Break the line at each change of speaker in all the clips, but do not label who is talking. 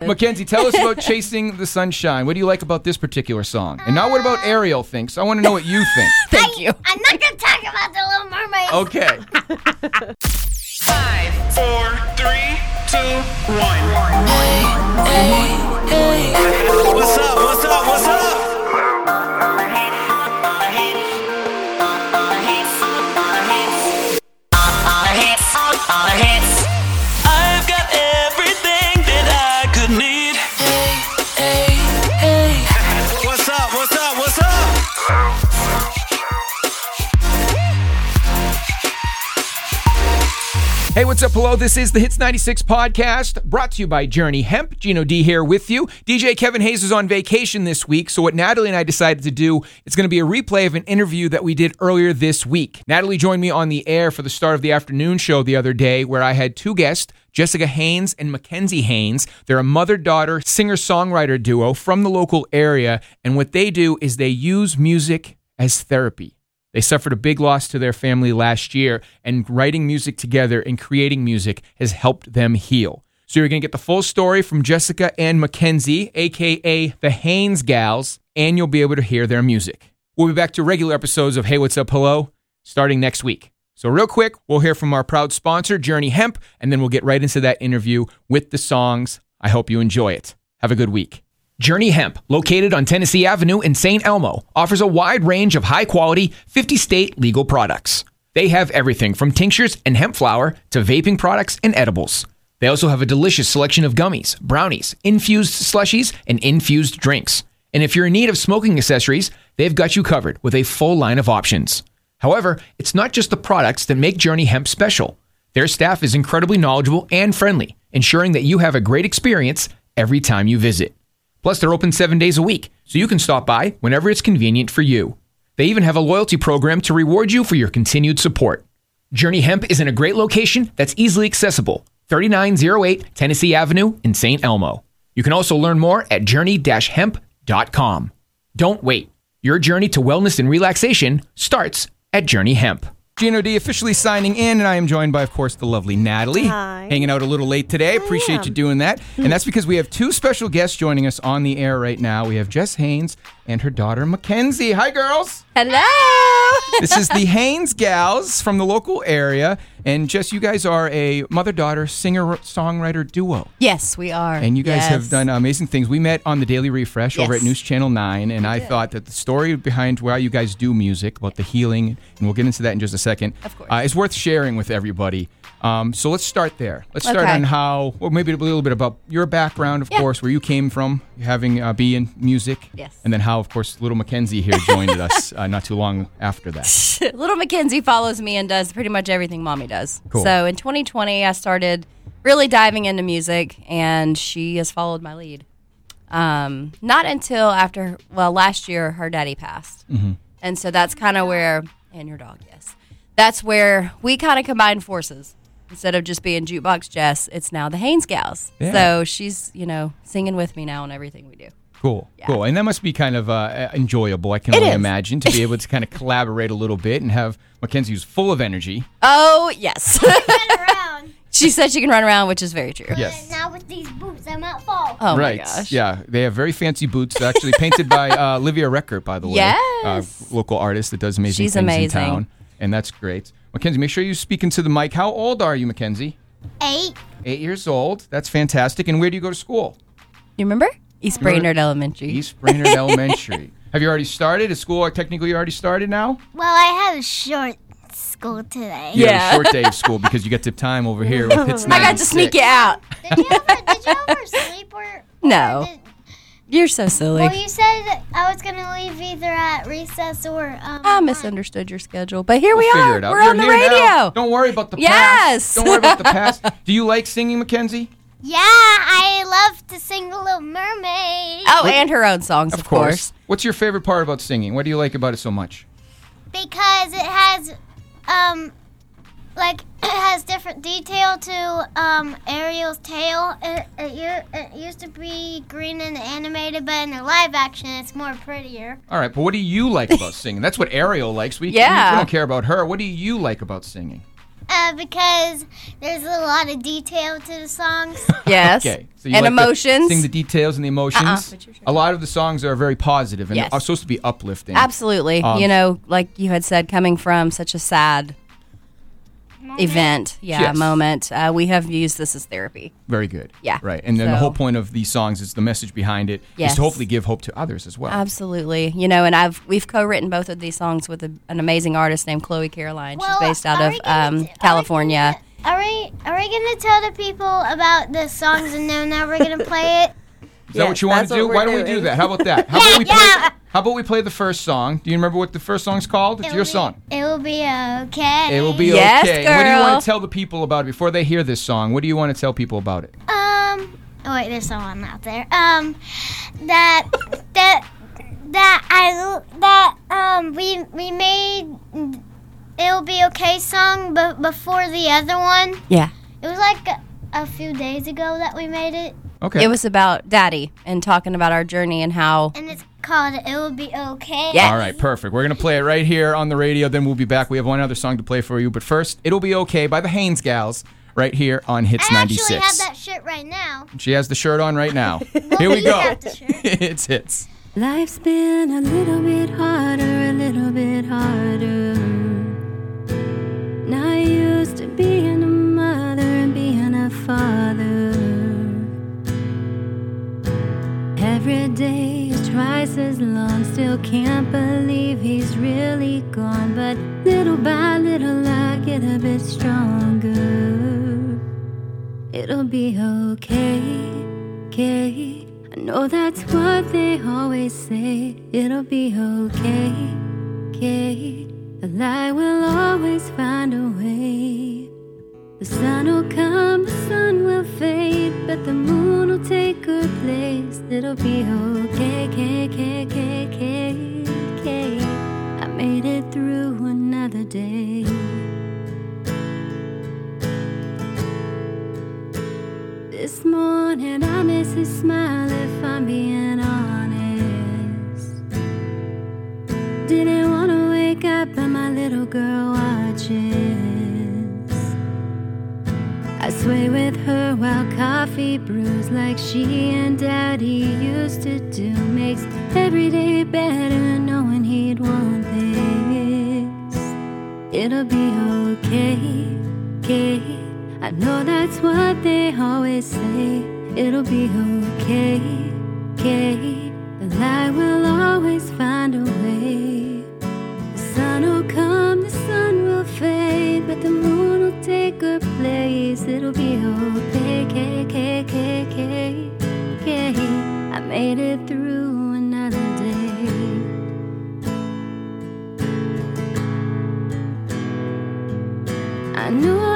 McKenzie, tell us about Chasing the Sunshine. What do you like about this particular song? And not what about Ariel thinks. I want to know what you think.
Thank you.
I'm not gonna talk about the Little Mermaid.
Okay.
Five, four, three, two, one. Hey, hey, hey. What's up? What's up? What's up?
Hey, what's up? Hello. This is the Hits 96 podcast brought to you by Journey Hemp. Gino D here with you. DJ Kevin Hayes is on vacation this week. So, what Natalie and I decided to do, it's going to be a replay of an interview that we did earlier this week. Natalie joined me on the air for the start of the afternoon show the other day, where I had two guests. Jessica Haynes and McKenzie Haynes. They're a mother daughter singer songwriter duo from the local area. And what they do is they use music as therapy. They suffered a big loss to their family last year, and writing music together and creating music has helped them heal. So you're going to get the full story from Jessica and McKenzie, aka the Haynes Gals, and you'll be able to hear their music. We'll be back to regular episodes of Hey What's Up Hello starting next week. So, real quick, we'll hear from our proud sponsor, Journey Hemp, and then we'll get right into that interview with the songs. I hope you enjoy it. Have a good week. Journey Hemp, located on Tennessee Avenue in St. Elmo, offers a wide range of high quality, 50 state legal products. They have everything from tinctures and hemp flower to vaping products and edibles. They also have a delicious selection of gummies, brownies, infused slushies, and infused drinks. And if you're in need of smoking accessories, they've got you covered with a full line of options. However, it's not just the products that make Journey Hemp special. Their staff is incredibly knowledgeable and friendly, ensuring that you have a great experience every time you visit. Plus, they're open seven days a week, so you can stop by whenever it's convenient for you. They even have a loyalty program to reward you for your continued support. Journey Hemp is in a great location that's easily accessible 3908 Tennessee Avenue in St. Elmo. You can also learn more at journey hemp.com. Don't wait. Your journey to wellness and relaxation starts at Journey Hemp. Gino D officially signing in, and I am joined by, of course, the lovely Natalie.
Hi.
Hanging out a little late today. Appreciate you doing that. And that's because we have two special guests joining us on the air right now. We have Jess Haynes and her daughter McKenzie. Hi, girls.
Hello.
This is the Haynes Gals from the local area. And Jess, you guys are a mother daughter singer songwriter duo.
yes, we are.
And you guys
Yes.
have done amazing things. We met on the Daily Refresh over at News Channel 9, and I thought that the story behind why you guys do music, about the healing, and we'll get into that in just a second,
Of course.
uh, is worth sharing with everybody. Um, so let's start there. Let's start
Okay.
on how, well, maybe a little bit about your background, of
Yeah.
course, where you came from, having uh, be in music.
Yes.
And then how, of course, little McKenzie here joined us uh, not too long after that.
Little McKenzie follows me and does pretty much everything mommy does.
Cool.
So in 2020, I started really diving into music, and she has followed my lead. Um, not until after, well, last year her daddy passed,
Mm-hmm.
and so that's kind of where, and your dog, yes, that's where we kind of combined forces. Instead of just being jukebox Jess, it's now the Haynes Gals.
Yeah.
So she's, you know, singing with me now on everything we do.
Cool, cool, and that must be kind of uh, enjoyable. I can
It
only
is.
imagine to be able to kind of collaborate a little bit and have McKenzie who's full of energy.
Oh yes, she said she can run around, which is very true.
Yes.
And now with these boots, I might fall.
Oh
right.
my gosh.
Yeah, they have very fancy boots, actually painted by uh, Olivia Reckert, by the way.
Yes.
Uh, local artist that does amazing
She's
things
amazing.
in town. And that's great. McKenzie, make sure you speak into the mic. How old are you, McKenzie?
Eight.
Eight years old. That's fantastic. And where do you go to school?
You remember East Brainerd Elementary?
East Brainerd Elementary. Have you already started? Is school technically you already started now?
Well, I have a short school today.
You have
Yeah.
a short day of school because you get to time over here with Hits
I got to sneak
96.
you out.
Did you ever? did you ever sleep or?
No.
did-
You're so silly.
well, you said I was gonna leave either at recess or. Um,
I misunderstood your schedule, but here
We'll
we
figure
are.
it out.
We're
You're
on the radio.
now. Don't worry about the
Yes.
past. Don't worry about the past. Do you like singing, McKenzie?
Yeah, I love to sing The Little Mermaid
Oh, and her own songs, of, course.
What's your favorite part about singing? What do you like about it so much?
because it has, um, like it has different detail to um Ariel's tail. It, it, it used to be green and animated, but in the live action, it's more prettier.
All right, but what do you like about singing? That's what Ariel likes. We, we-
Yeah.
we don't care about her. What do you like about singing?
Yeah, because there's a lot of detail to the songs.
Yes.
Okay. So you
and
like to
emotions.
Sing the details and the emotions.
Uh-uh, but you're sure.
A lot of the songs are very positive and
Yes.
are supposed to be uplifting.
Absolutely.
Um,
you know, like you had said, coming from such a sad event, yeah,
Yes.
moment, uh, we have used this as therapy.
Very good.
Yeah.
Right. And then the
So-
whole point of these songs is the message behind it is
Yes.
to hopefully give hope to others as well.
Absolutely. You know, and I've we've co-written both of these songs with a, an amazing artist named Chloe Caroline.
Well,
She's based out of um,
do-
California.
Are we are we gonna tell the people about the songs and then now we're gonna play it?
Is that what you want
that's
to do?
what
Why
we're
don't we do
doing.
that? How about that? How about we play
yeah.
How about we play the first song? Do you remember what the first song's called? It's
It'll
your
be-
song.
It will be okay.
It will be
Yes,
okay. What do you want to tell the people about it before they hear this song? What do you want to tell people about it?
Um. Oh wait, there's someone out there. Um. That that that I that um we we made it'll be okay song, but before the other one,
Yeah.
it was like a, a few days ago that we made it,
Okay.
It was about Daddy and talking about our journey and how.
and it's called "It Will Be Okay."
Yeah.
All right, perfect. We're going to play it right here on the radio. Then we'll be back. We have one other song to play for you. But first, It'll Be Okay by the Haynes Gals right here on Hits
I
96.
actually have that shirt right now.
She has the shirt on right now. Here we
you
go.
have the shirt.
it's Hits.
Life's been a little bit harder, a little bit harder. Not used to being a mother and being a father. Every day is twice as long, still can't believe he's really gone. But little by little, I get a bit stronger. It'll be okay, okay. I know that's what they always say. It'll be okay, okay. The light will always find a way. The sun will come, the sun will fade, but the moon will take her place. It'll be okay, okay, okay, okay, okay, okay. I made it through another day. This morning I miss his smile if I'm being coffee brews like she and daddy used to do. Makes every day better knowing he'd want this. It'll be okay, okay. I know that's what they always say. It'll be okay, okay. The light will always find a way. The sun will come, the sun will fade, but the moon will take her place. It'll be okay, okay, okay, okay, okay, okay. I made it through another day. I know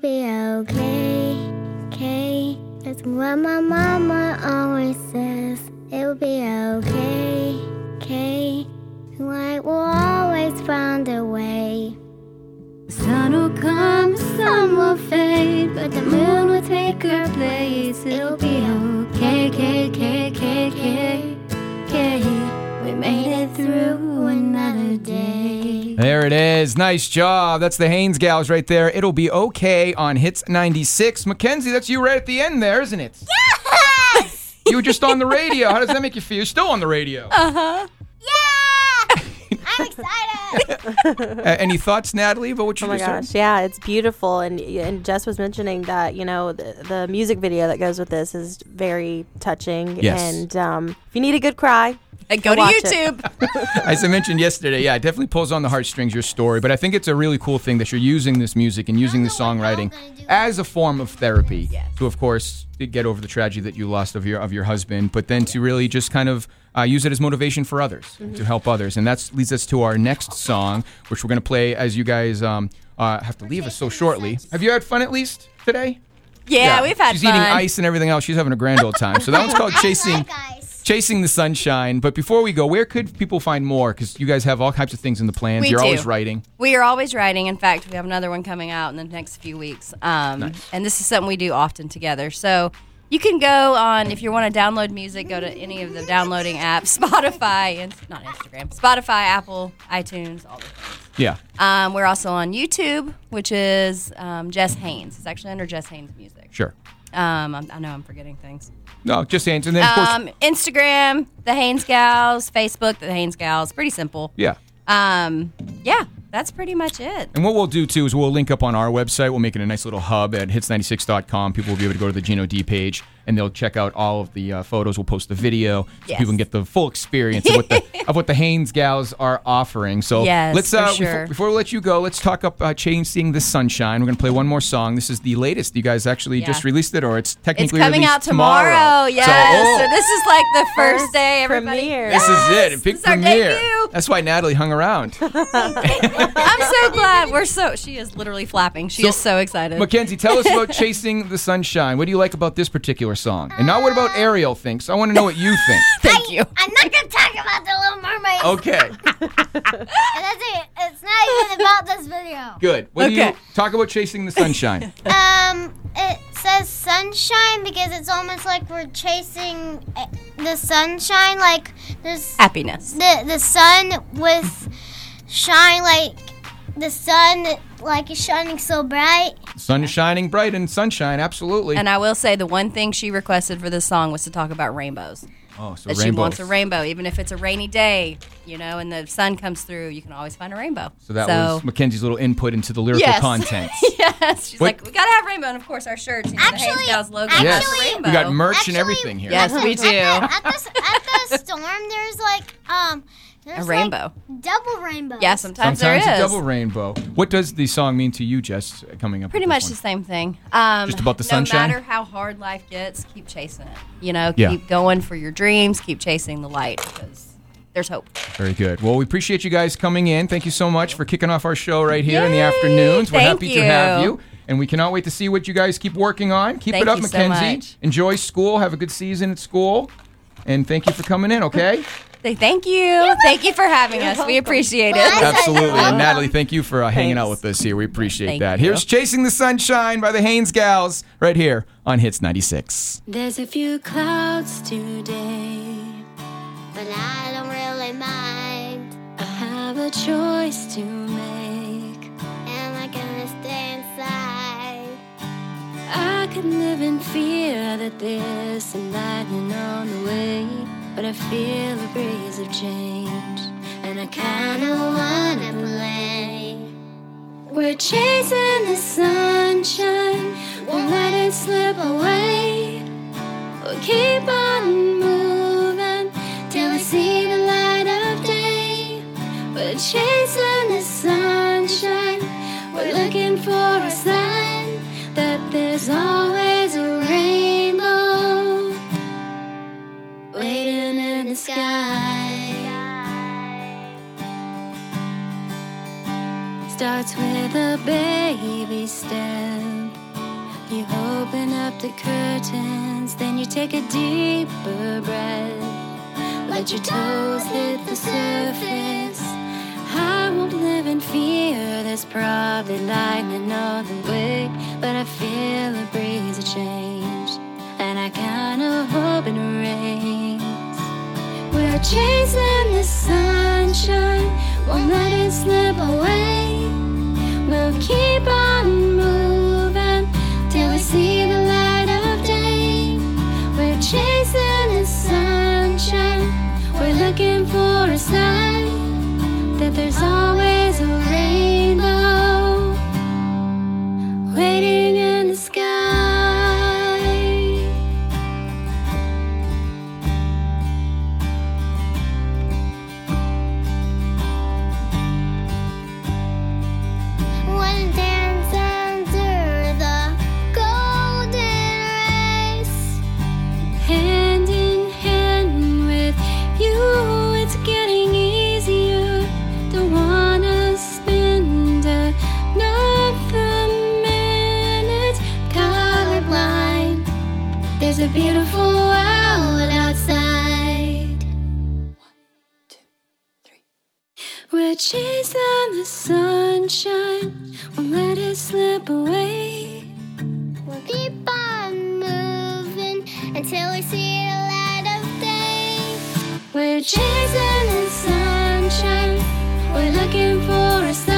be okay, okay. That's what my mama always says. It'll be okay, okay. Light will always find a way.
The sun will come, the sun will fade, but the moon will take her place. It'll be okay, okay, okay, okay, okay, okay. We made it through another day.
There it is. Nice job. That's the Haynes Gals right there. It'll be okay on Hits 96. McKenzie, that's you right at the end there, isn't it?
Yes!
You were just on the radio. How does that make you feel? You're still on the radio. Uh huh.
Yeah! I'm excited.
Uh, any thoughts, Natalie, about what you
Oh my gosh,
heard?
yeah, it's beautiful, and and Jess was mentioning that you know the, the music video that goes with this is very touching.
Yes.
And um, if you need a good cry,
Hey, go to YouTube.
As I mentioned yesterday, yeah, it definitely pulls on the heartstrings, your story. But I think it's a really cool thing that you're using this music and using the
know what y'all
songwriting as a form of therapy to, of course, get over the tragedy that you lost of your of your husband, but then to really just kind of uh, use it as motivation for others,
Mm-hmm.
to help others. And that leads us to our next song, which we're going to play as you guys um, uh, have to leave us so shortly. Have you had fun at least today?
Yeah, we've had
She's
fun.
eating ice and everything else. She's having a grand old time. So that one's called
I
Chasing
like ice.
Chasing the Sunshine. But before we go, where could people find more? Because you guys have all types of things in the plans.
We
You're
do.
always writing.
We are always writing. In fact, we have another one coming out in the next few weeks. Um, And this is something we do often together. So you can go on, if you want to download music, go to any of the downloading apps Spotify, and not Instagram, Spotify, Apple, iTunes, all the things.
Yeah.
Um, we're also on YouTube, which is um, Jess Haynes. It's actually under Jess Haynes Music.
Sure.
Um, I know I'm forgetting things.
No, just answer. And then, of course,
Um, Instagram, The Haynes Gals, Facebook, The Haynes Gals. Pretty simple.
yeah.
Um, yeah, that's pretty much it.
And what we'll do too is we'll link up on our website. We'll make it a nice little hub at hits96.com. People will be able to go to the Gino D page and they'll check out all of the uh, photos. We'll post the video so
Yes.
people can get the full experience of what the of what the Haynes gals are offering. So
Yes,
let's
for
uh,
sure.
before, before we let you go, let's talk up uh, Chasing the Sunshine. We're gonna play one more song. This is the latest. You guys actually
Yeah.
just released it, or it's
It's
technically
coming
released
out tomorrow. Yes.
So,
So,
oh,
this is like the first day. Everybody.
premiere.
this is it. A big
this is our
premiere.
debut.
That's why Natalie hung around.
I'm so glad. We're so. She is literally flapping. She
So-
is so excited.
McKenzie, tell us about Chasing the Sunshine. What do you like about this particular song? And not what about Ariel thinks. I want to know what you think.
Thank you.
I'm not gonna talk about the Little Mermaid.
Okay,
That's it. It's not even about this video.
good. What do you
Okay.
talk about Chasing the Sunshine?
Um, it says sunshine because it's almost like we're chasing eh, the sunshine. Like there's
Happiness.
the the sun with shine like the sun like is shining so bright.
Sun is shining bright and sunshine, absolutely.
And I will say the one thing she requested for this song was to talk about rainbows.
oh, so
That she wants a rainbow, even if it's a rainy day, you know, and the sun comes through, you can always find a rainbow.
So that was McKenzie's little input into the lyrical
Yes.
content.
yes. She's
What-
like, we gotta have rainbow, and of course our shirts. You know, the
Actually-
Haynes Gals logo
actually-
yes,
rainbow.
we got merch and everything here.
Yes, we do.
At the, at the storm, there's like um there's
A rainbow.
like double rainbow.
Yeah, sometimes,
Sometimes
there
a
is.
double rainbow. What does the song mean to you, Jess? uh, Coming up,
Pretty
with
much
this
the
one?
same thing. Um,
Just about the
no
sunshine?
matter how hard life gets, keep chasing it. You know,
Yeah.
keep going for your dreams. Keep chasing the light because there's hope.
Very good. Well, we appreciate you guys coming in. Thank you so much for kicking off our show right here in the
Yay!
afternoons. We're
Thank
happy to have
you.
you. And we cannot wait to see what you guys keep working on. Keep
Thank
it up,
you so
McKenzie.
much.
Enjoy school. Have a good season at school. And thank you for coming in, okay?
Say thank you. Thank you for having us. We appreciate it.
Absolutely. And Natalie, thank you for uh, hanging out with us here. We appreciate
Thank
that.
you.
Here's Chasing the Sunshine by the Haynes Gals right here on Hits 96.
There's a few clouds today.
But I don't really mind.
I have a choice to make.
Am I gonna stay inside?
I could live in fear that there's some lightning on the way. But I feel a breeze of change. And I kinda wanna play. We're chasing the sunshine. Won't let it slip away. We'll keep on moving till we see the light of day. We're chasing the sunshine. We're looking for a sign that there's always Starts with a baby step. You open up the curtains, then you take a deeper breath. Let your toes hit the surface. I won't live in fear. There's probably lightning on the way, but I feel a breeze of change, and I kinda hope it rains. We're chasing the sunshine, won't let it slip away. We'll keep on moving till we see the light of day. We're chasing the sunshine, we're looking for a sign that there's always a rainbow beautiful world outside. We're chasing the sunshine, We'll let it slip away.
We'll keep on moving until we see the light of day.
We're chasing the sunshine, we're looking for a sign.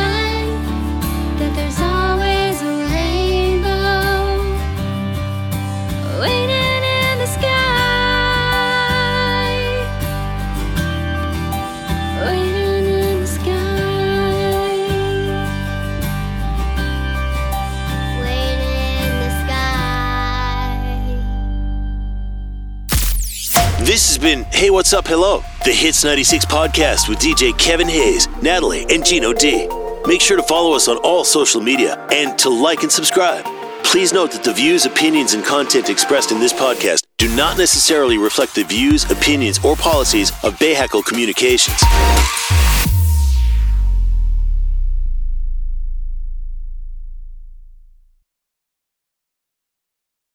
This has been Hey What's Up Hello, the Hits 96 podcast with DJ Kevin Hayes, Natalie, and Gino D. Make sure to follow us on all social media and to like and subscribe. Please note that the views, opinions, and content expressed in this podcast do not necessarily reflect the views, opinions, or policies of Bahakel Communications.